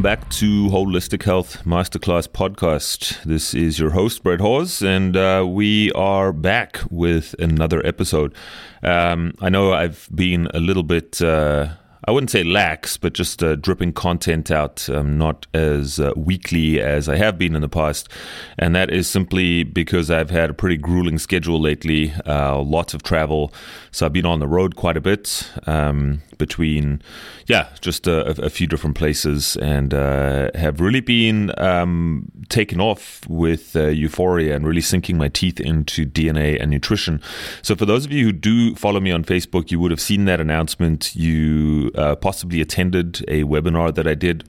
welcome back to Holistic Health Masterclass Podcast. This is your host, Brett Hawes, and uh, we are back with another episode. Um, I know I've been a little bit. Uh, I wouldn't say lax, but just uh, dripping content out, um, not as uh, weekly as I have been in the past. And that is simply because I've had a pretty grueling schedule lately, uh, lots of travel. So I've been on the road quite a bit um, between, yeah, just a, a, few different places and uh, have really been um, taken off with uh, euphoria and really sinking my teeth into DNA and nutrition. So for those of you who do follow me on Facebook, you would have seen that announcement. You uh, possibly attended a webinar that I did.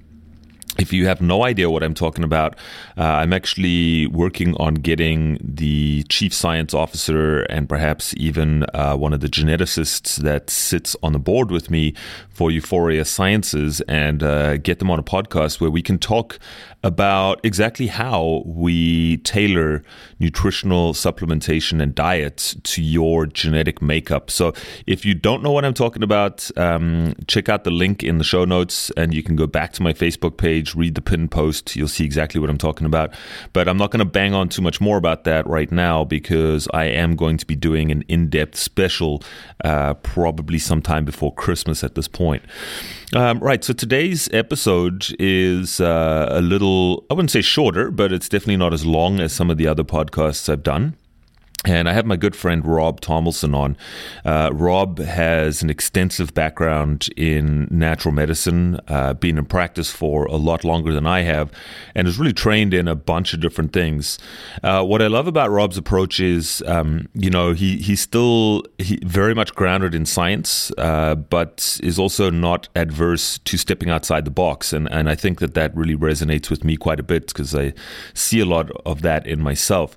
If you have no idea what I'm talking about, uh, I'm actually working on getting the chief science officer and perhaps even uh, one of the geneticists that sits on the board with me for Euphoria Sciences and uh, get them on a podcast where we can talk about exactly how we tailor nutritional supplementation and diet to your genetic makeup. So, if you don't know what I'm talking about, um, check out the link in the show notes and you can go back to my Facebook page, read the pinned post. You'll see exactly what I'm talking about. But I'm not going to bang on too much more about that right now because I am going to be doing an in depth special uh, probably sometime before Christmas at this point. Um, right. So today's episode is uh, a little, I wouldn't say shorter, but it's definitely not as long as some of the other podcasts I've done. And I have my good friend Rob Tomlinson on. Uh, Rob has an extensive background in natural medicine, uh, been in practice for a lot longer than I have, and is really trained in a bunch of different things. Uh, what I love about Rob's approach is, um, you know, he he's still he, very much grounded in science, uh, but is also not adverse to stepping outside the box. And and I think that that really resonates with me quite a bit because I see a lot of that in myself.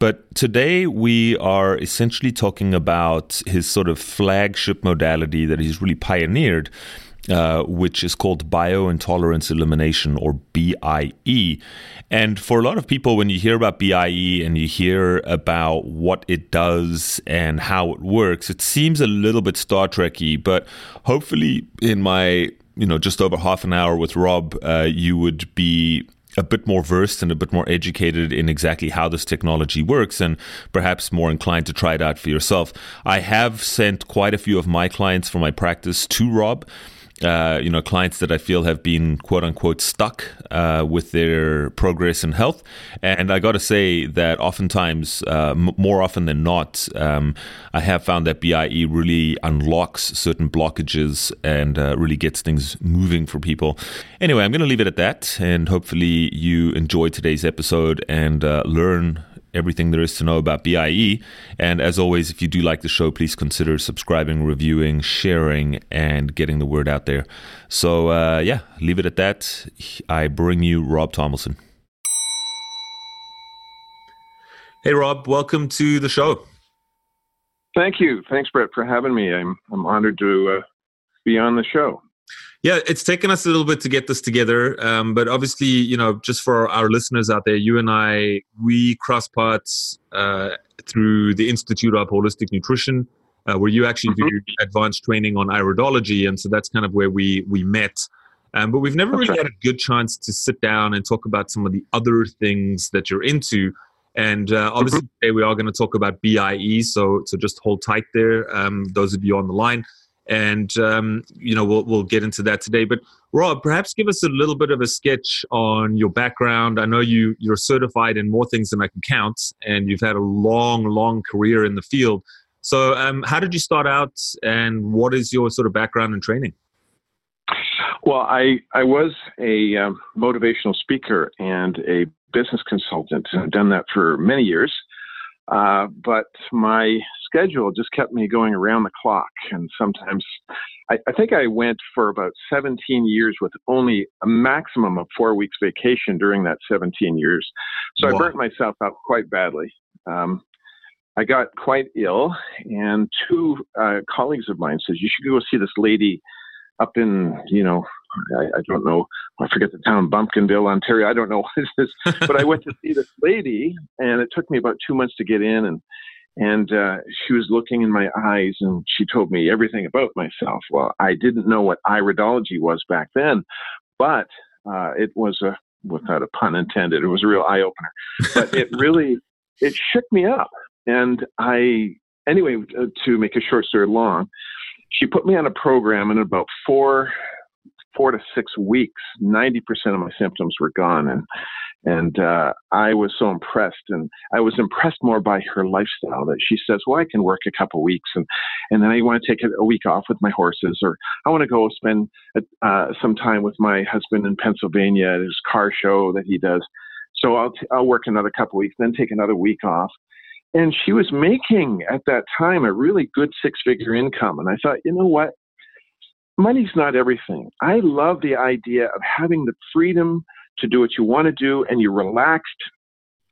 But today we are essentially talking about his sort of flagship modality that he's really pioneered. Uh, which is called biointolerance elimination or BIE. And for a lot of people, when you hear about BIE and you hear about what it does and how it works, it seems a little bit Star Trekky. But hopefully, in my you know just over half an hour with Rob, uh, you would be a bit more versed and a bit more educated in exactly how this technology works and perhaps more inclined to try it out for yourself. I have sent quite a few of my clients for my practice to Rob uh, you know, clients that I feel have been quote unquote stuck uh, with their progress in health. And I got to say that oftentimes, uh, m- more often than not, um, I have found that BIE really unlocks certain blockages and uh, really gets things moving for people. Anyway, I'm going to leave it at that. And hopefully, you enjoyed today's episode and uh, learn everything there is to know about BIE. And as always, if you do like the show, please consider subscribing, reviewing, sharing, and getting the word out there. So, uh, yeah, leave it at that. I bring you Rob Tomlinson. Hey, Rob, welcome to the show. Thank you. Thanks, Brett, for having me. I'm, I'm honored to uh, be on the show. Yeah, it's taken us a little bit to get this together, um, but obviously, you know, just for our listeners out there, you and I, we cross paths uh, through the Institute of Holistic Nutrition, uh, where you actually mm-hmm. do advanced training on iridology, and so that's kind of where we we met. Um, but we've never that's really right. had a good chance to sit down and talk about some of the other things that you're into. And uh, obviously, mm-hmm. today we are going to talk about BIE, so so just hold tight there, um, those of you on the line and um, you know we'll we'll get into that today. But Rob, perhaps give us a little bit of a sketch on your background. I know you you're certified in more things than I can count, and you've had a long, long career in the field. So, um, how did you start out, and what is your sort of background and training? Well, I I was a um, motivational speaker and a business consultant. I've done that for many years. Uh, but my schedule just kept me going around the clock. And sometimes I, I, think I went for about 17 years with only a maximum of four weeks vacation during that 17 years. So wow. I burnt myself out quite badly. Um, I got quite ill, and two uh, colleagues of mine says you should go see this lady up in you know I, I, don't know I forget the town Bumpkinville Ontario I don't know what it is but I went to see this lady and it took me about two months to get in and and uh, she was looking in my eyes and she told me everything about myself well I didn't know what iridology was back then but Uh, it was a, without a pun intended, it was a real eye opener. But it really, it shook me up. And I, anyway, uh, to make a short story long, she put me on a program, and about four, four to six weeks, ninety percent of my symptoms were gone, and and uh, I was so impressed, and I was impressed more by her lifestyle. That she says, "Well, I can work a couple weeks, and and then I want to take a week off with my horses, or I want to go spend uh, some time with my husband in Pennsylvania at his car show that he does. So I'll t- I'll work another couple weeks, then take another week off." And she was making at that time a really good six figure income. And I thought, you know what? Money's not everything. I love the idea of having the freedom to do what you want to do and you're relaxed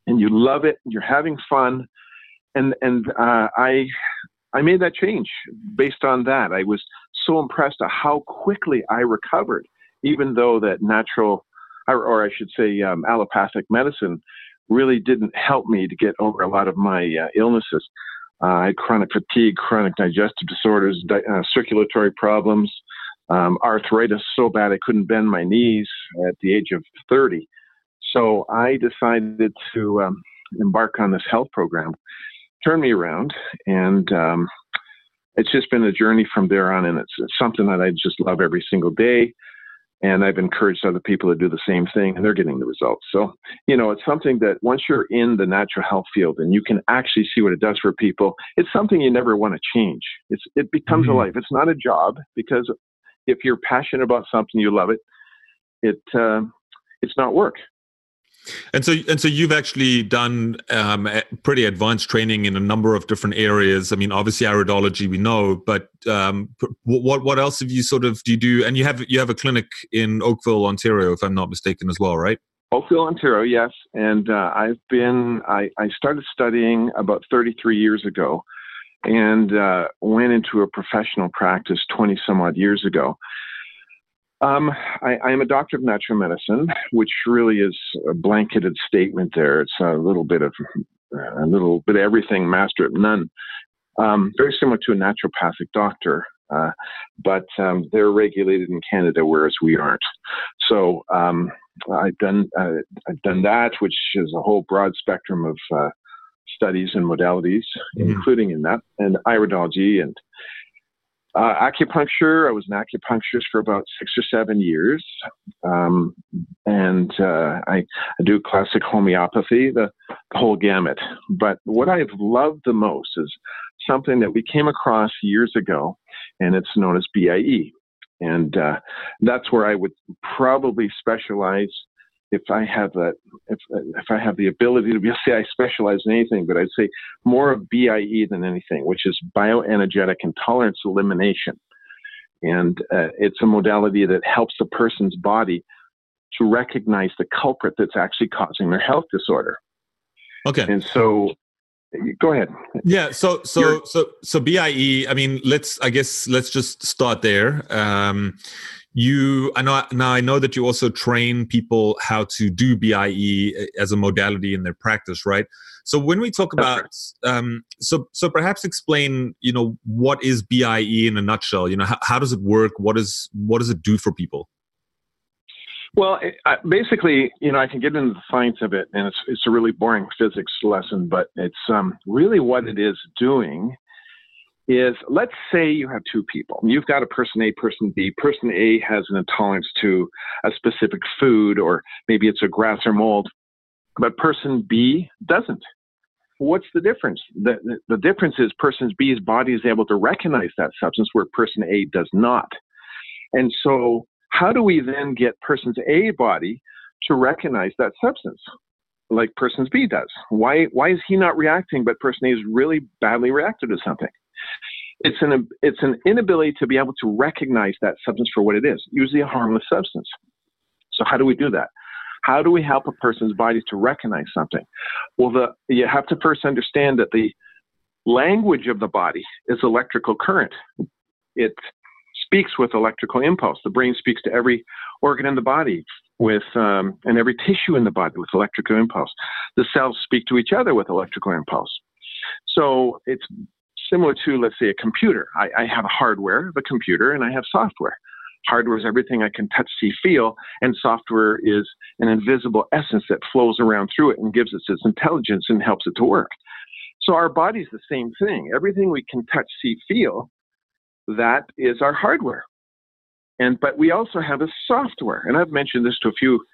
and you love it, and you're having fun. And, and uh, I, I made that change based on that. I was so impressed at how quickly I recovered, even though that natural, or, or I should say, um, allopathic medicine really didn't help me to get over a lot of my uh, illnesses. Uh, I had chronic fatigue, chronic digestive disorders, di- uh, circulatory problems, um, arthritis so bad I couldn't bend my knees at the age of 30. So I decided to um, embark on this health program, turn me around, and um, it's just been a journey from there on. And it's, it's something that I just love every single day and I've encouraged other people to do the same thing, and they're getting the results. So, you know, it's something that once you're in the natural health field and you can actually see what it does for people, it's something you never want to change. It's it becomes mm-hmm. a life. It's not a job because if you're passionate about something, you love it. It uh, it's not work. And so, and so, you've actually done um, pretty advanced training in a number of different areas. I mean, obviously, iridology we know, but um, what what else have you sort of do you do? And you have you have a clinic in Oakville, Ontario, if I'm not mistaken, as well, right? Oakville, Ontario, yes. And uh, I've been I, I started studying about 33 years ago, and uh, went into a professional practice 20 some odd years ago. Um, I, I, am a doctor of natural medicine, which really is a blanketed statement. There, it's a little bit of a little bit of everything, master of none. Um, very similar to a naturopathic doctor, uh, but um, they're regulated in Canada, whereas we aren't. So um, I've done uh, I've done that, which is a whole broad spectrum of uh, studies and modalities, mm-hmm. including in that and iridology and uh, acupuncture. I was an acupuncturist for about six or seven years, um, and uh, I, I, do classic homeopathy, the, the, whole gamut. But what I've loved the most is something that we came across years ago, and it's known as BIE. And uh, that's where I would probably specialize if I have that, if if I have the ability to be, say I specialize in anything, but I'd say more of BIE than anything, which is bioenergetic intolerance elimination, and uh, it's a modality that helps a person's body to recognize the culprit that's actually causing their health disorder. Okay. And so go ahead yeah so so You're, so so bie i mean let's i guess let's just start there um you i know now i know that you also train people how to do bie as a modality in their practice right? So when we talk about um, so so perhaps explain you know what is bie in a nutshell? You know how, how does it work? What is what does it do for people? Well, it, I, basically, you know, I can get into the science of it, and it's it's a really boring physics lesson, but it's um, really what it is doing is let's say you have two people. You've got a person A, person B. Person A has an intolerance to a specific food, or maybe it's a grass or mold, but person B doesn't. What's the difference? The, the, the difference is person B's body is able to recognize that substance where person A does not. And so, how do we then get person's A body to recognize that substance? like person B does. Why why is he not reacting, but person A is really badly reacted to something? It's an it's an inability to be able to recognize that substance for what it is, usually a harmless substance. So how do we do that? How do we help a person's body to recognize something? Well, the you have to first understand that the language of the body is electrical current. It speaks with electrical impulse. The brain speaks to every organ in the body with um, and every tissue in the body with electrical impulse. The cells speak to each other with electrical impulse. So it's similar to, let's say, a computer. I, I have hardware of a computer and I have software. Hardware is everything I can touch, see, feel, and software is an invisible essence that flows around through it and gives it its intelligence and helps it to work. So our body's the same thing. Everything we can touch, see, feel, that is our hardware. And but we also have a software, and I've mentioned this to a few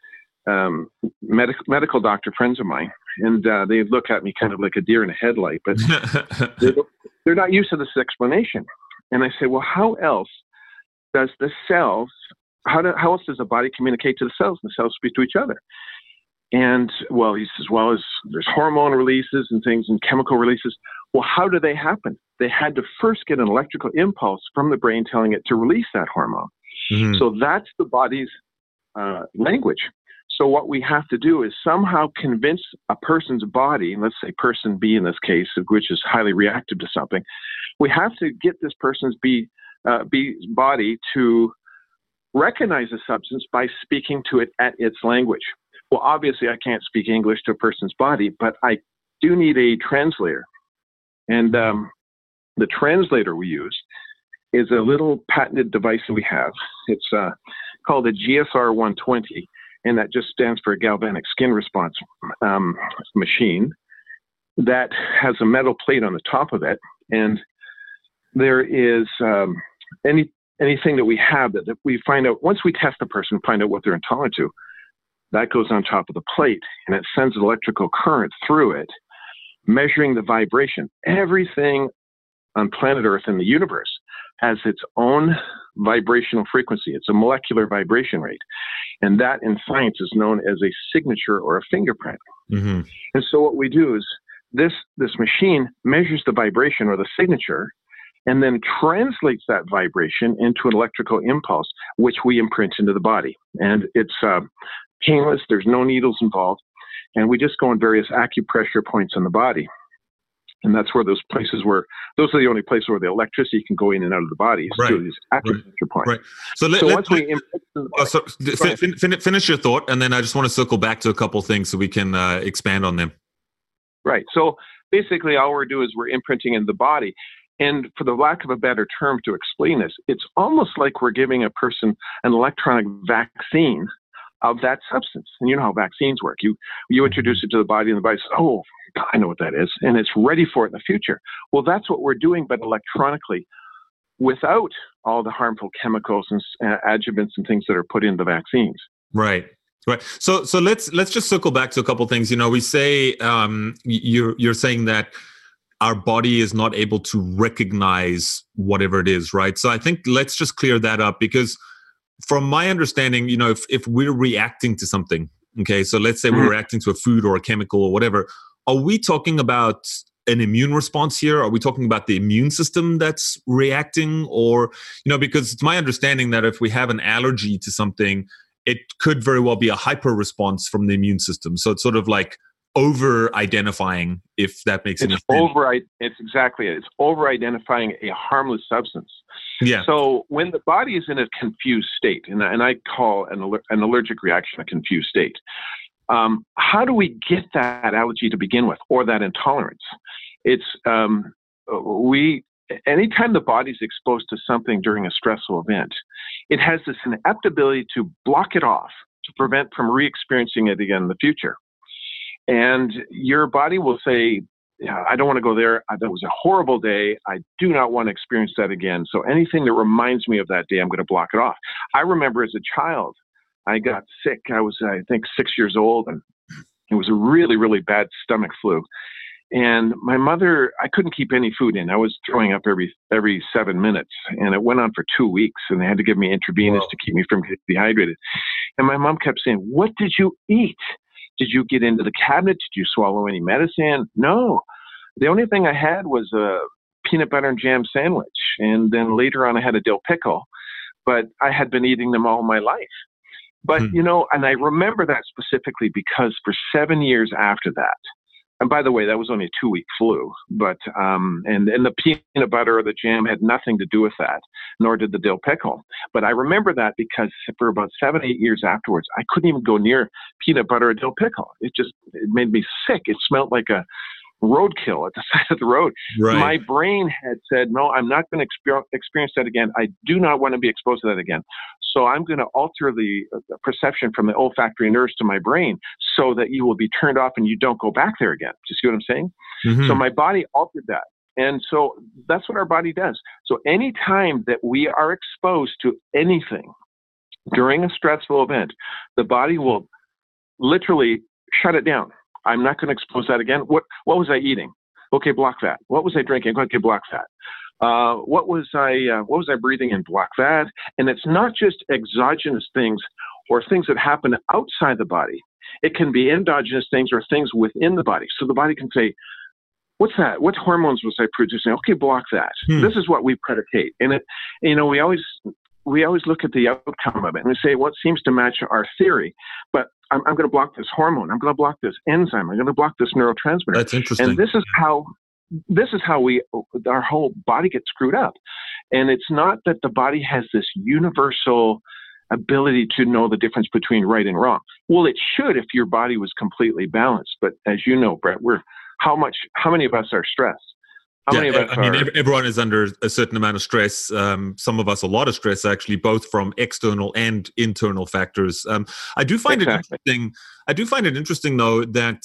um, medical medical doctor friends of mine, and uh, they look at me kind of like a deer in a headlight, but they're not used to this explanation. And I say, well, how else does the cells? How, do, how else does the body communicate to the cells? And the cells speak to each other. And well, he says, well, as there's hormone releases and things and chemical releases. Well, how do they happen? They had to first get an electrical impulse from the brain telling it to release that hormone. Mm-hmm. So that's the body's uh, language. So what we have to do is somehow convince a person's body, let's say person B in this case, which is highly reactive to something, we have to get this person's B, uh, B body to recognize a substance by speaking to it at its language. Well, obviously, I can't speak English to a person's body, but I do need a translator. And um, the translator we use is a little patented device that we have. It's uh, called a GSR 120, and that just stands for a galvanic skin response um, machine that has a metal plate on the top of it. And there is um, any anything that we have that, that we find out once we test the person, find out what they're intolerant to that goes on top of the plate and it sends an electrical current through it, measuring the vibration. Everything on planet Earth in the universe has its own vibrational frequency. It's a molecular vibration rate. And that in science is known as a signature or a fingerprint. Mm-hmm. And so what we do is this, this machine measures the vibration or the signature and then translates that vibration into an electrical impulse, which we imprint into the body. And it's uh, painless, there's no needles involved, and we just go on various acupressure points on the body. And that's where those places where those are the only places where the electricity can go in and out of the body. Right. these acupressure right. points. Right. So, let, so once we uh, so fin- fin- finish your thought, and then I just want to circle back to a couple things so we can uh, expand on them. Right. So basically, all we're doing is we're imprinting in the body. And for the lack of a better term to explain this, it's almost like we're giving a person an electronic vaccine of that substance. And you know how vaccines work. You you introduce it to the body, and the body says, "Oh, I know what that is," and it's ready for it in the future. Well, that's what we're doing, but electronically, without all the harmful chemicals and uh, adjuvants and things that are put in the vaccines. Right. Right. So so let's let's just circle back to a couple things. You know, we say um, you're you're saying that our body is not able to recognize whatever it is, right? So I think let's just clear that up because from my understanding, you know, if, if we're reacting to something, okay, so let's say mm-hmm. we're reacting to a food or a chemical or whatever, are we talking about an immune response here? Are we talking about the immune system that's reacting? Or, you know, because it's my understanding that if we have an allergy to something, it could very well be a hyper response from the immune system. So it's sort of like over identifying, if that makes it's any sense. Over, it's exactly it. It's over identifying a harmless substance. Yeah. So when the body is in a confused state, and, and I call an, an allergic reaction a confused state, um, how do we get that allergy to begin with or that intolerance? It's um, we anytime the body's exposed to something during a stressful event, it has this inept ability to block it off to prevent from re-experiencing it again in the future. And your body will say, yeah, I don't want to go there. That was a horrible day. I do not want to experience that again. So anything that reminds me of that day, I'm going to block it off. I remember as a child, I got sick. I was, I think, six years old, and it was a really, really bad stomach flu. And my mother, I couldn't keep any food in. I was throwing up every every seven minutes, and it went on for two weeks. And they had to give me intravenous Whoa. to keep me from getting dehydrated. And my mom kept saying, "What did you eat?" Did you get into the cabinet? Did you swallow any medicine? No. The only thing I had was a peanut butter and jam sandwich. And then later on, I had a dill pickle. But I had been eating them all my life. But, hmm. you know, and I remember that specifically because for seven years after that, and by the way, that was only a two week flu, but, um, and, and the peanut butter or the jam had nothing to do with that, nor did the dill pickle. But I remember that because for about seven, eight years afterwards, I couldn't even go near peanut butter or dill pickle. It just, it made me sick. It smelled like a, roadkill at the side of the road. Right. My brain had said, no, I'm not going to exper- experience that again. I do not want to be exposed to that again. So I'm going to alter the, the, perception from the olfactory nerves to my brain so that you will be turned off and you don't go back there again. Do you see what I'm saying? Mm-hmm. So my body altered that. And so that's what our body does. So anytime that we are exposed to anything during a stressful event, the body will literally shut it down. I'm not going to expose that again. What what was I eating? Okay, block that. What was I drinking? Okay, block that. Uh, what was I uh, what was I breathing in? Block that. And it's not just exogenous things or things that happen outside the body. It can be endogenous things or things within the body. So the body can say, what's that? What hormones was I producing? Okay, block that. Hmm. This is what we predicate. And it, you know, we always we always look at the outcome of it and we say what seems to match our theory. But I'm, I'm going to block this hormone. I'm going to block this enzyme. I'm going to block this neurotransmitter. That's interesting. And this is how this is how we our whole body gets screwed up. And it's not that the body has this universal ability to know the difference between right and wrong. Well, it should if your body was completely balanced. But as you know, Brett, we're how much how many of us are stressed? How yeah, I mean, are... everyone is under a certain amount of stress. Um, some of us a lot of stress, actually, both from external and internal factors. Um, I do find exactly. it interesting. I do find it interesting, though, that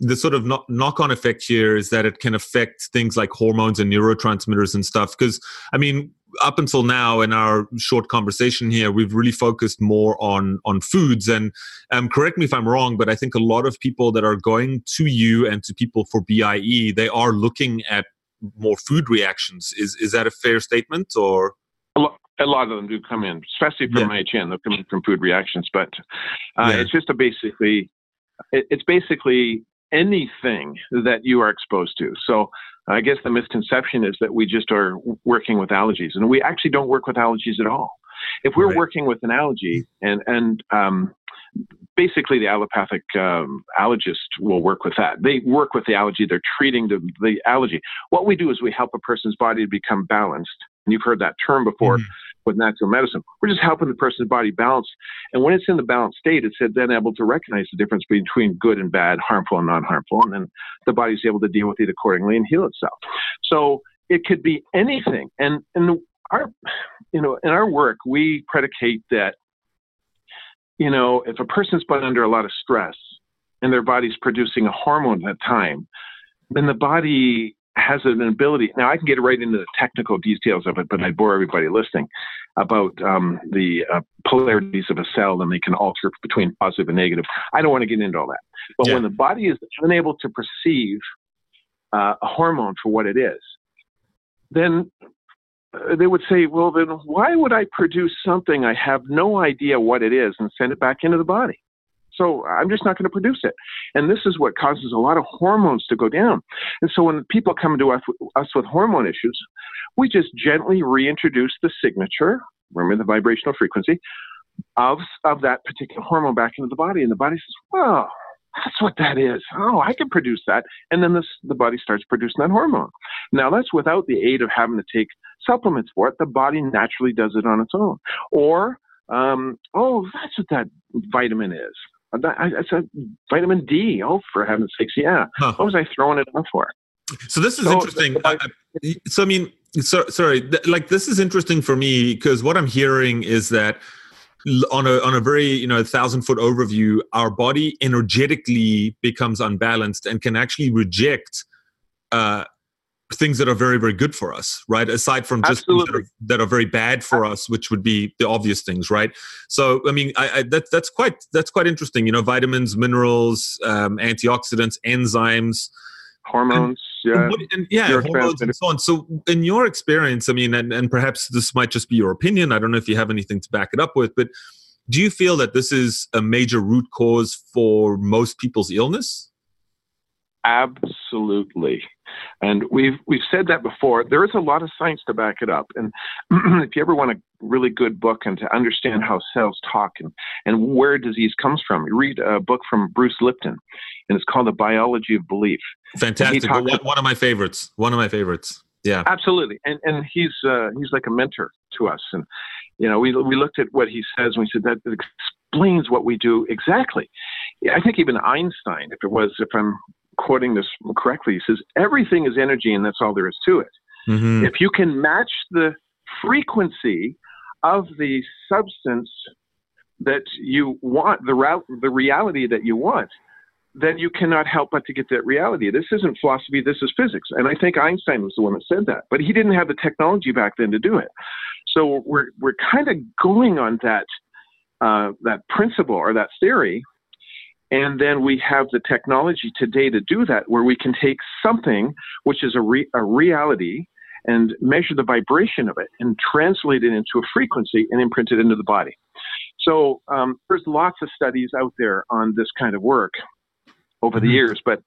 the sort of knock-on effect here is that it can affect things like hormones and neurotransmitters and stuff. Because I mean, up until now in our short conversation here, we've really focused more on on foods. And um, correct me if I'm wrong, but I think a lot of people that are going to you and to people for BIE, they are looking at more food reactions. Is is that a fair statement or? A lot, a lot of them do come in, especially from yeah. IHN. They're coming from food reactions, but uh, yeah. it's just a basically, it, it's basically anything that you are exposed to. So I guess the misconception is that we just are working with allergies, and we actually don't work with allergies at all. If we're right. working with an allergy and and um, basically the allopathic um, allergist will work with that. They work with the allergy. They're treating the, the allergy. What we do is we help a person's body to become balanced. And you've heard that term before mm-hmm. With natural medicine. We're just helping the person's body balance. And when it's in the balanced state, it's then able to recognize the difference between good and bad, harmful and non-harmful. And then the body's able to deal with it accordingly and heal itself. So it could be anything. And, and our, you know, in our work, we predicate that you know, if a person's been under a lot of stress and their body's producing a hormone at that time, then the body has an ability. Now, I can get right into the technical details of it, but I'd bore everybody listening about um, the uh, polarities of a cell and they can alter between positive and negative. I don't want to get into all that. But yeah. when the body is unable to perceive uh, a hormone for what it is, then uh, they would say, well, then why would I produce something I have no idea what it is and send it back into the body? So I'm just not going to produce it. And this is what causes a lot of hormones to go down. And so when people come to us, us with hormone issues, we just gently reintroduce the signature, remember the vibrational frequency, of, of that particular hormone back into the body. And the body says, well, that's what that is. Oh, I can produce that. And then this, the body starts producing that hormone. Now, that's without the aid of having to take supplements for it. The body naturally does it on its own. Or, um, oh, that's what that vitamin is. I, said vitamin D. Oh, for heaven's sakes, yeah. Huh. What was I throwing it up for? So this is so, interesting. I, so I mean, so, sorry, like this is interesting for me because what I'm hearing is that on a on a very you know thousand foot overview, our body energetically becomes unbalanced and can actually reject uh, things that are very very good for us right? Aside from just things that are, that are, very bad for us which would be the obvious things right? So i mean I, I that, that's quite that's quite interesting you know vitamins minerals um, antioxidants enzymes hormones and, yeah. and, and yeah hormones and so on. So in your experience i mean and, and perhaps this might just be your opinion i don't know if you have anything to back it up with but do you feel that this is a major root cause for most people's illness? Absolutely. And we've we've said that before. There is a lot of science to back it up. And if you ever want a really good book and to understand how cells talk and, and where disease comes from, you read a book from Bruce Lipton, and it's called The Biology of Belief. Fantastic. One, one of my favorites. One of my favorites. Yeah. Absolutely. And and he's uh, he's like a mentor to us. And you know, we we looked at what he says and we said that explains what we do exactly. I think even Einstein, if it was, if I'm quoting this correctly, he says, everything is energy and that's all there is to it. Mm-hmm. If you can match the frequency of the substance that you want, the, route, the reality that you want, then you cannot help but to get that reality. This isn't philosophy, this is physics. And I think Einstein was the one that said that, but he didn't have the technology back then to do it. So we're, we're kind of going on that, uh, that principle or that theory. And then we have the technology today to do that, where we can take something which is a, re- a reality and measure the vibration of it and translate it into a frequency and imprint it into the body. So um, there's lots of studies out there on this kind of work over the mm-hmm. years, but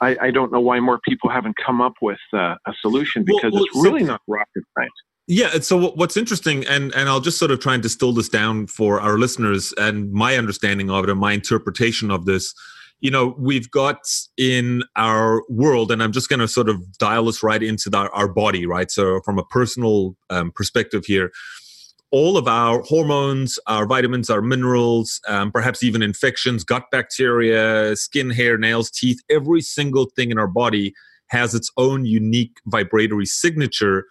I, I, don't know why more people haven't come up with uh, a solution because well, well, it's really so, not rocket science. Yeah. So what's interesting, and and I'll just sort of try and distill this down for our listeners and my understanding of it and my interpretation of this. You know, we've got in our world, and I'm just going to sort of dial this right into the, our body, right? So from a personal um, perspective here, all of our hormones, our vitamins, our minerals, um, perhaps even infections, gut bacteria, skin, hair, nails, teeth, every single thing in our body has its own unique vibratory signature.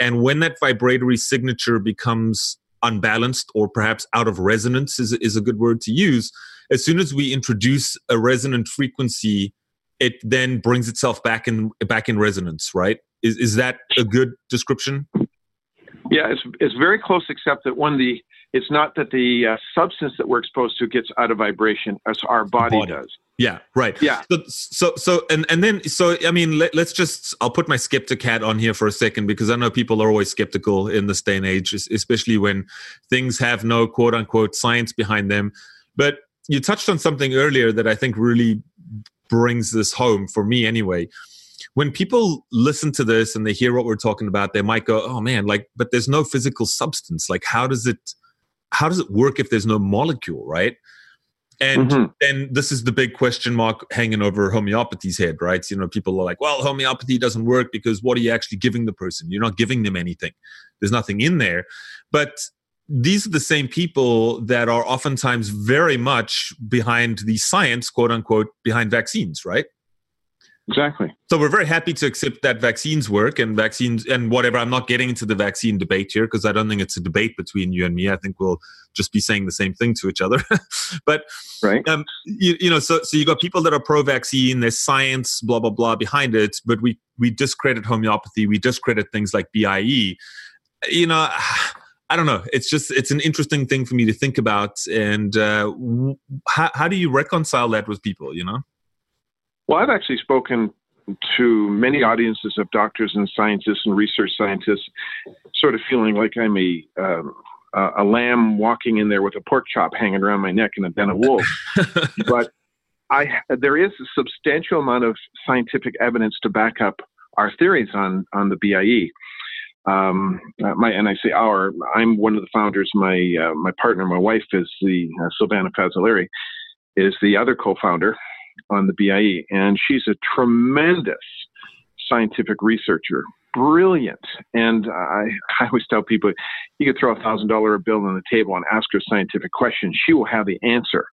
And when that vibratory signature becomes unbalanced or perhaps out of resonance, is, is a good word to use, as soon as we introduce a resonant frequency, it then brings itself back in back in resonance, right? Is is that a good description? Yeah, it's it's very close, except that when the it's not that the uh, substance that we're exposed to gets out of vibration as our body, body. does. Yeah, right. Yeah. So, so, so, and and then, so I mean, let, us just. I'll put my skeptic hat on here for a second because I know people are always skeptical in this day and age, especially when things have no quote unquote science behind them. But you touched on something earlier that I think really brings this home for me, anyway when people listen to this and they hear what we're talking about, they might go, "Oh man, like, but there's no physical substance. Like, how does it, how does it work if there's no molecule, right?" And mm-hmm. then this is the big question mark hanging over homeopathy's head, right? You know, people are like, "Well, homeopathy doesn't work because what are you actually giving the person? You're not giving them anything. There's nothing in there." But these are the same people that are oftentimes very much behind the science, quote unquote, behind vaccines, right? Exactly. So we're very happy to accept that vaccines work and vaccines and whatever. I'm not getting into the vaccine debate here because I don't think it's a debate between you and me. I think we'll just be saying the same thing to each other. but right, um, you, you know, so so you got people that are pro-vaccine. There's science, blah blah blah behind it, but we we discredit homeopathy. We discredit things like BIE. You know. I don't know. It's just it's an interesting thing for me to think about, and uh, how how do you reconcile that with people? You know. Well, I've actually spoken to many audiences of doctors and scientists and research scientists, sort of feeling like I'm a um, a lamb walking in there with a pork chop hanging around my neck in a den of wolves. but I there is a substantial amount of scientific evidence to back up our theories on on the BIE. Um, uh, my and I say our. I'm one of the founders. My uh, my partner, my wife, is the uh, Silvana Fazzolari, is the other co-founder, on the BIE, and she's a tremendous scientific researcher, brilliant. And I, I always tell people, you could throw a thousand dollar bill on the table and ask her a scientific question, she will have the answer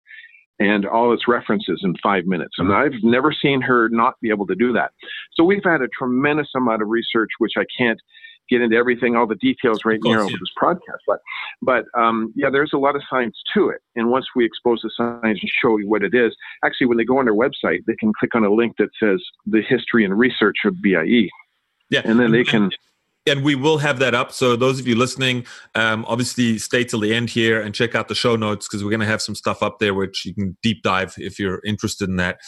and all its references in five minutes. And I've never seen her not be able to do that. So we've had a tremendous amount of research, which I can't get into everything, all the details right course, here over this podcast. But, but um, yeah, there's a lot of science to it. And once we expose the science and show you what it is, actually, when they go on their website, they can click on a link that says the history and research of BIE. Yeah, and then they can. And we will have that up. So those of you listening, um, obviously stay till the end here and check out the show notes because we're going to have some stuff up there which you can deep dive if you're interested in that.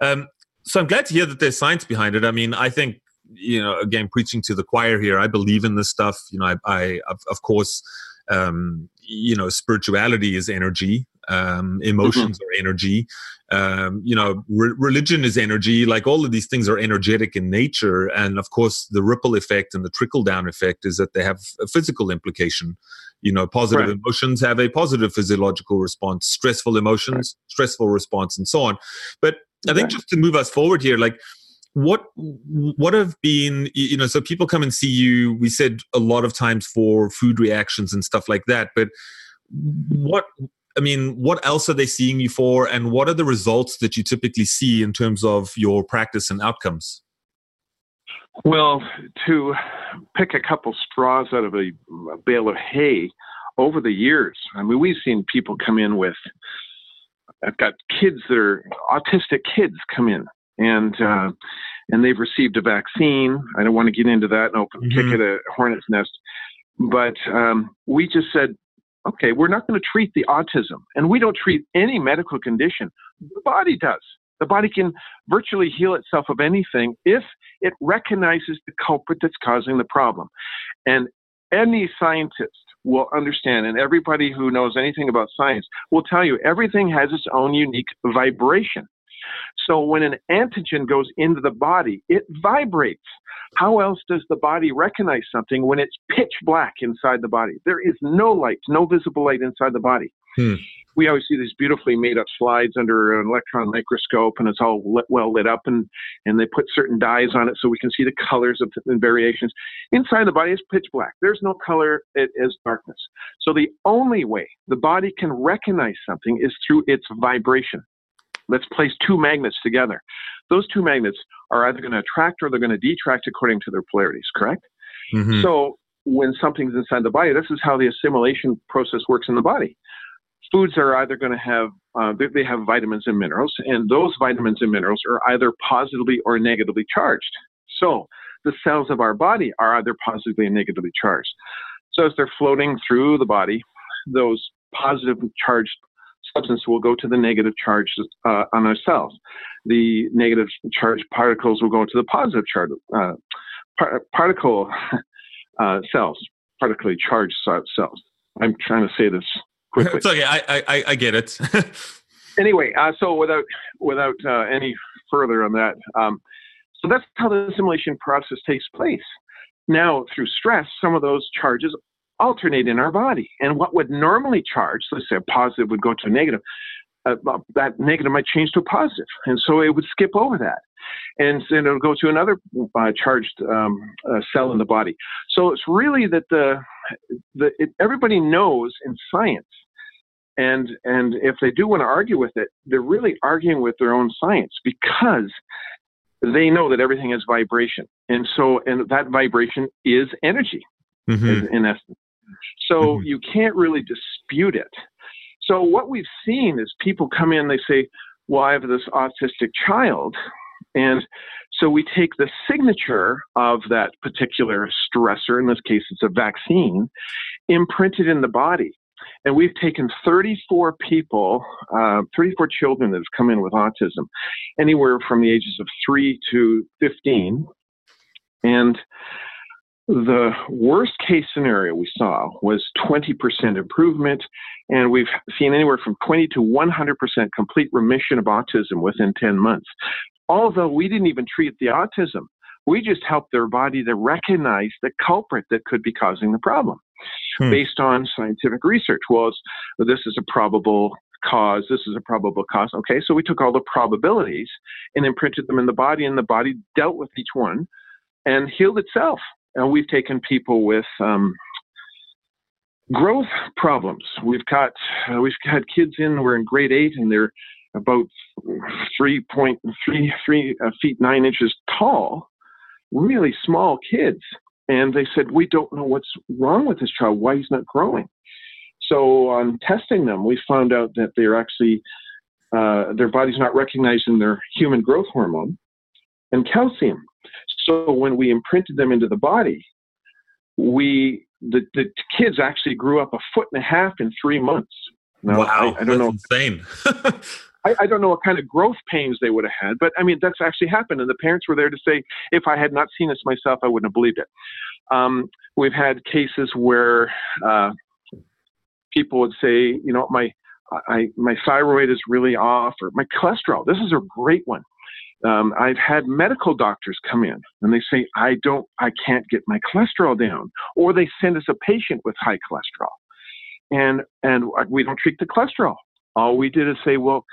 Um, so I'm glad to hear that there's science behind it. I mean, I think you know, again, preaching to the choir here. I believe in this stuff. You know, I, I of, of course, um, you know, spirituality is energy. Um, emotions mm-hmm. are energy. Um, you know, re- religion is energy. Like all of these things are energetic in nature, and of course, the ripple effect and the trickle down effect is that they have a physical implication. You know, positive right. emotions have a positive physiological response. Stressful emotions, right. stressful response, and so on. But I think just to move us forward here, like what what have been you know so people come and see you we said a lot of times for food reactions and stuff like that but what i mean what else are they seeing you for and what are the results that you typically see in terms of your practice and outcomes? Well to pick a couple straws out of a, a bale of hay over the years, I mean, we've seen people come in with, I've got kids that are autistic kids come in and, uh, and they've received a vaccine. I don't want to get into that and open mm-hmm. kick at a hornet's nest, but um, we just said, okay, we're not going to treat the autism, and we don't treat any medical condition. The body does. The body can virtually heal itself of anything if it recognizes the culprit that's causing the problem. And any scientist will understand, and everybody who knows anything about science will tell you everything has its own unique vibration. So when an antigen goes into the body, it vibrates. How else does the body recognize something when it's pitch black inside the body? There is no light, no visible light inside the body. Hmm. We always see these beautifully made up slides under an electron microscope, and it's all lit, well lit up, and, and they put certain dyes on it so we can see the colors of the variations. Inside the body is pitch black. There's no color, it is darkness. So the only way the body can recognize something is through its vibration. Let's place two magnets together. Those two magnets are either going to attract or they're going to detract according to their polarities, correct? Mm-hmm. So when something's inside the body, this is how the assimilation process works in the body. Foods are either going to have uh, they have vitamins and minerals, and those vitamins and minerals are either positively or negatively charged. So the cells of our body are either positively or negatively charged. So as they're floating through the body, those positive charged substance will go to the negative charge uh, on our cells. The negative charged particles will go to the positive charge uh, par- particle uh, cells, partically charged cells. I'm trying to say this quickly. It's okay. I I, I get it. anyway, uh, so without without uh, any further on that, um, so that's how the assimilation process takes place. Now, through stress, some of those charges alternate in our body. And what would normally charge, let's say a positive would go to a negative, uh, that negative might change to a positive. And so it would skip over that. And then it'll go to another uh, charged um, uh, cell in the body. So it's really that the, the it, everybody knows in science, and and if they do want to argue with it, they're really arguing with their own science because they know that everything is vibration, and so and that vibration is energy, mm-hmm. in, in essence. So mm-hmm. you can't really dispute it. So what we've seen is people come in, they say, well, I have this autistic child. And so we take the signature of that particular stressor, in this case, it's a vaccine, imprinted in the body. And we've taken 34 people, uh, 34 children that have come in with autism, anywhere from the ages of 3 to 15. And the worst case scenario we saw was 20% improvement, and we've seen anywhere from 20 to 100% complete remission of autism within 10 months. Although we didn't even treat the autism, we just helped their body to recognize the culprit that could be causing the problem hmm. based on scientific research. Well, this is a probable cause, this is a probable cause. Okay, so we took all the probabilities and imprinted them in the body, and the body dealt with each one and healed itself and we've taken people with um, growth problems. We've got uh, we've had kids in. We're in grade eight, and they're about three point three three uh, feet nine inches tall, really small kids. And they said, we don't know what's wrong with this child. Why he's not growing. So on testing them, we found out that they're actually uh, their body's not recognizing their human growth hormone and calcium. So when we imprinted them into the body, we the, the kids actually grew up a foot and a half in three months. Now, wow, I, I don't know. Insane. I, I, don't know what kind of growth pains they would have had, but I mean that's actually happened, and the parents were there to say, if I had not seen this myself, I wouldn't have believed it. Um, we've had cases where uh, people would say, you know, my I, my thyroid is really off, or my cholesterol. This is a great one. Um, I've had medical doctors come in and they say, I don't, I can't get my cholesterol down. Or they send us a patient with high cholesterol. And, and we don't treat the cholesterol. All we did is say, well,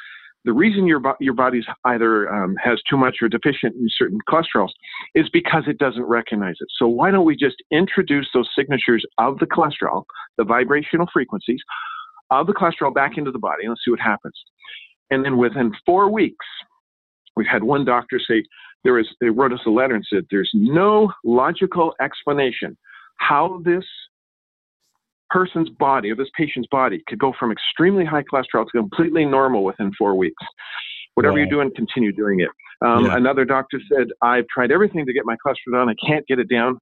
the reason your, your body's either um, has too much or deficient in certain cholesterols is because it doesn't recognize it. So why don't we just introduce those signatures of the cholesterol, the vibrational frequencies of the cholesterol back into the body and let's see what happens. And then within four weeks, We've had one doctor say there is, they wrote us a letter and said there's no logical explanation how this person's body or this patient's body could go from extremely high cholesterol to completely normal within four weeks. Whatever wow. you're doing, continue doing it. Um, yeah. Another doctor said, I've tried everything to get my cholesterol down. I can't get it down.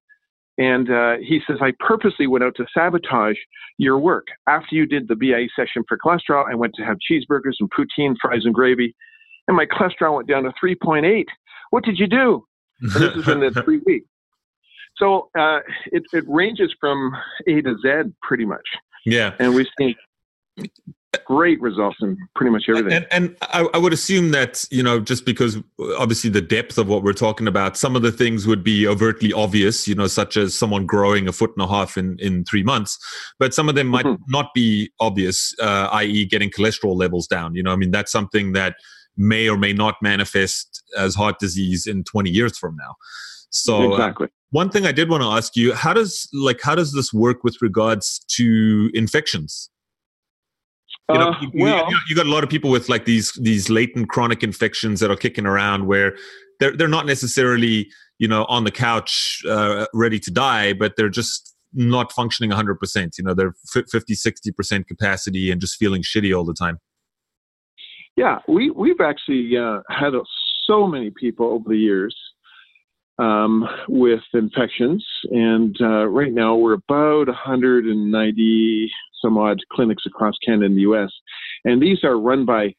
And uh, he says, I purposely went out to sabotage your work. After you did the BIE session for cholesterol, I went to have cheeseburgers and poutine, fries, and gravy, and my cholesterol went down to 3.8. What did you do? And this is in the three weeks. So uh, it, it ranges from A to Z pretty much. Yeah. And we've seen great results in pretty much everything. And, and I, I, would assume that, you know, just because obviously the depth of what we're talking about, some of the things would be overtly obvious, you know, such as someone growing a foot and a half in, in three months, but some of them might mm-hmm. not be obvious, uh, i.e. getting cholesterol levels down. You know, I mean, that's something that may or may not manifest as heart disease in 20 years from now. So uh, exactly. Uh, one thing I did want to ask you, how does like how does this work with regards to infections? You know, uh, you, well, you, you, got a lot of people with like these these latent chronic infections that are kicking around where they're they're not necessarily you know on the couch uh, ready to die, but they're just not functioning 100%. You know, they're 50, 60% capacity and just feeling shitty all the time. Yeah, we we've actually uh, had so many people over the years um, with infections. And uh, right now we're about 190 some odd clinics across Canada and the US. And these are run by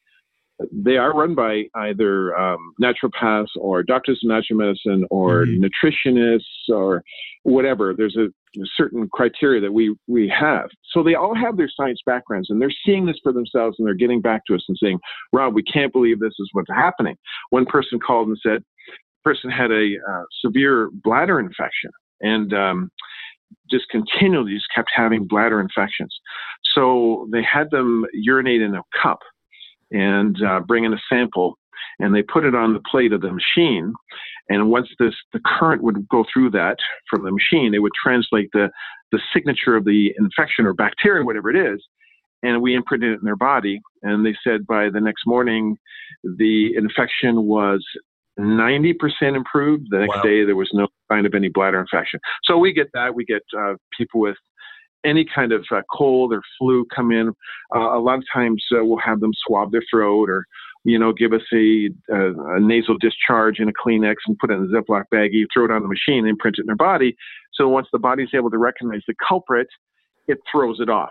they are run by either um, naturopaths or doctors of natural medicine or mm-hmm. nutritionists or whatever. There's a, a, certain criteria that we, we have. So they all have their science backgrounds and they're seeing this for themselves and they're getting back to us and saying, Rob, we can't believe this is what's happening. One person called and said, person had a uh, severe bladder infection and um, just continually just kept having bladder infections. So they had them urinate in a cup and uh, bring in a sample, and they put it on the plate of the machine. And once this the current would go through that from the machine, it would translate the the signature of the infection or bacteria, whatever it is, and we imprinted it in their body. And they said by the next morning, the infection was 90% improved. The next wow. day, there was no sign of any bladder infection. So we get that. We get uh, people with any kind of uh, cold or flu come in. Uh, a lot of times uh, we'll have them swab their throat or, you know, give us a, a, a, nasal discharge in a Kleenex and put it in a Ziploc baggie, throw it on the machine, and print it in their body. So once the body's able to recognize the culprit, it throws it off.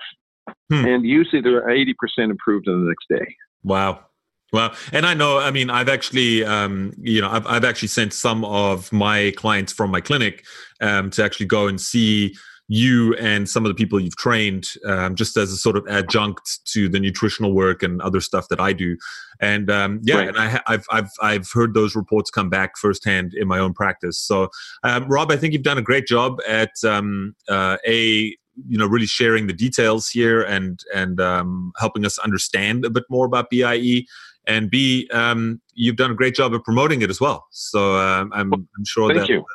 Hmm. And usually they're 80% improved in the next day. Wow. Well, and I know, I mean, I've actually, um, you know, I've, I've actually sent some of my clients from my clinic um, to actually go and see you and some of the people you've trained um, just as a sort of adjunct to the nutritional work and other stuff that I do. And um, yeah, right. and I, have I've, I've heard those reports come back firsthand in my own practice. So, um, Rob, I think you've done a great job at um, uh, a you know really sharing the details here and and um, helping us understand a bit more about BIE and B, um, you've done a great job of promoting it as well. So um, I'm, I'm, sure Thank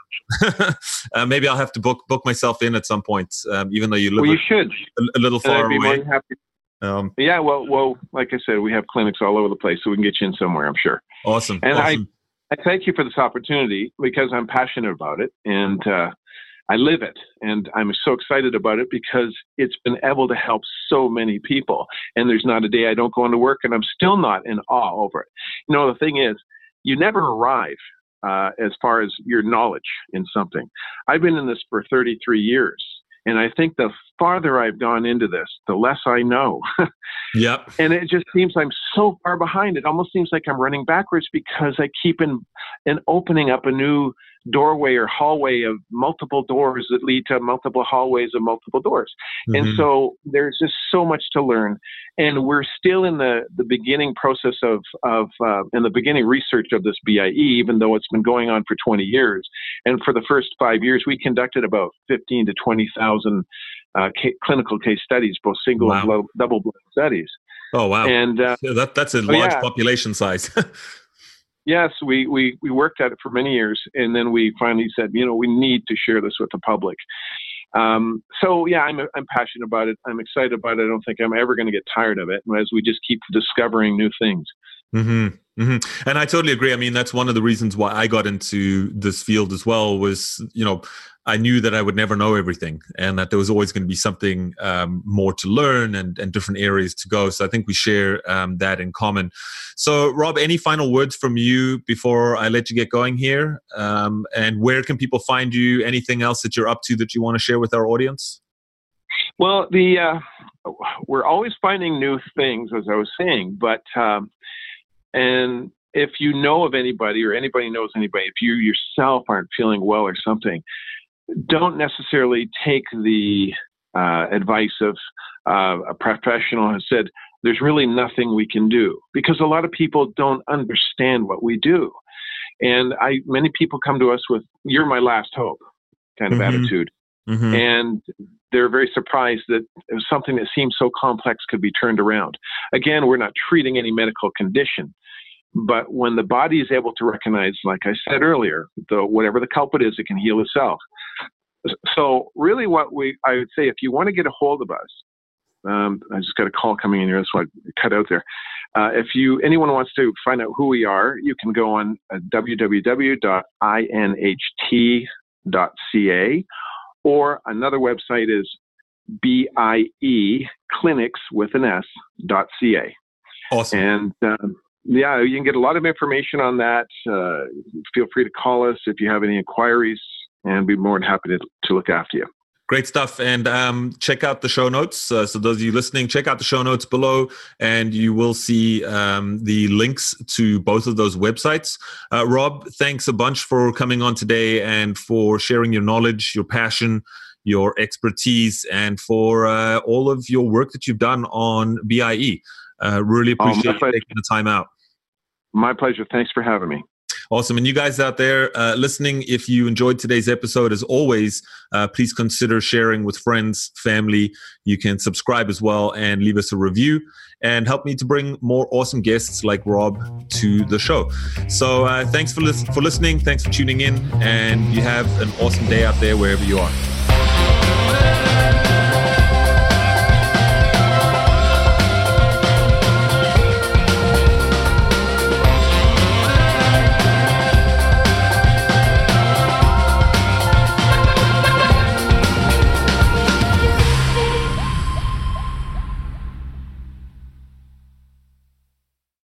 that uh, maybe I'll have to book book myself in at some point, um, even though you live well, you should. A, a little far away. Um, yeah, well, well, like I said, we have clinics all over the place, so we can get you in somewhere. I'm sure. Awesome. And awesome. I, I thank you for this opportunity because I'm passionate about it, and uh, I live it and I'm so excited about it because it's been able to help so many people. And there's not a day I don't go into work and I'm still not in awe over it. You know, the thing is, you never arrive uh, as far as your knowledge in something. I've been in this for 33 years. And I think the farther I've gone into this, the less I know. yep. And it just seems I'm so far behind. It almost seems like I'm running backwards because I keep in, in opening up a new doorway or hallway of multiple doors that lead to multiple hallways of multiple doors. Mm-hmm. And so there's just so much to learn. And we're still in the, the beginning process of, of uh, in the beginning research of this BIE, even though it's been going on for 20 years. And for the first five years, we conducted about 15 to 20,000 uh, ca- clinical case studies, both single wow. and double blind studies. Oh wow! And uh, that, that's a large yeah. population size. yes, we, we, we worked at it for many years, and then we finally said, you know, we need to share this with the public. Um, so yeah, I'm I'm passionate about it. I'm excited about it. I don't think I'm ever going to get tired of it as we just keep discovering new things. Mm-hmm. Mm-hmm. And I totally agree. I mean, that's one of the reasons why I got into this field as well. Was you know, I knew that I would never know everything, and that there was always going to be something um, more to learn and, and different areas to go. So I think we share um, that in common. So, Rob, any final words from you before I let you get going here? Um, and where can people find you? Anything else that you're up to that you want to share with our audience? Well, the uh, we're always finding new things, as I was saying, but um, and if you know of anybody or anybody knows anybody, if you yourself aren't feeling well or something, don't necessarily take the uh, advice of uh, a professional who said, there's really nothing we can do because a lot of people don't understand what we do. And I, many people come to us with, you're my last hope kind of mm-hmm. attitude. Mm-hmm. And they're very surprised that something that seems so complex could be turned around. Again, we're not treating any medical condition. But when the body is able to recognize, like I said earlier, the, whatever the culprit is, it can heal itself. So really, what we I would say, if you want to get a hold of us, um, I just got a call coming in here, so I cut out there. Uh, if you anyone wants to find out who we are, you can go on uh, www.inht.ca, or another website is BIE clinics with an S dot ca. Awesome. And um, yeah, you can get a lot of information on that. Uh, feel free to call us if you have any inquiries, and we'd be more than happy to, to look after you. Great stuff. And um, check out the show notes. Uh, so, those of you listening, check out the show notes below, and you will see um, the links to both of those websites. Uh, Rob, thanks a bunch for coming on today and for sharing your knowledge, your passion, your expertise, and for uh, all of your work that you've done on BIE. Uh, really oh, appreciate oh, you taking the time out. My pleasure. Thanks for having me. Awesome. And you guys out there uh, listening, if you enjoyed today's episode, as always, uh, please consider sharing with friends, family. You can subscribe as well and leave us a review and help me to bring more awesome guests like Rob to the show. So uh, thanks for, lis- for listening. Thanks for tuning in. And you have an awesome day out there wherever you are.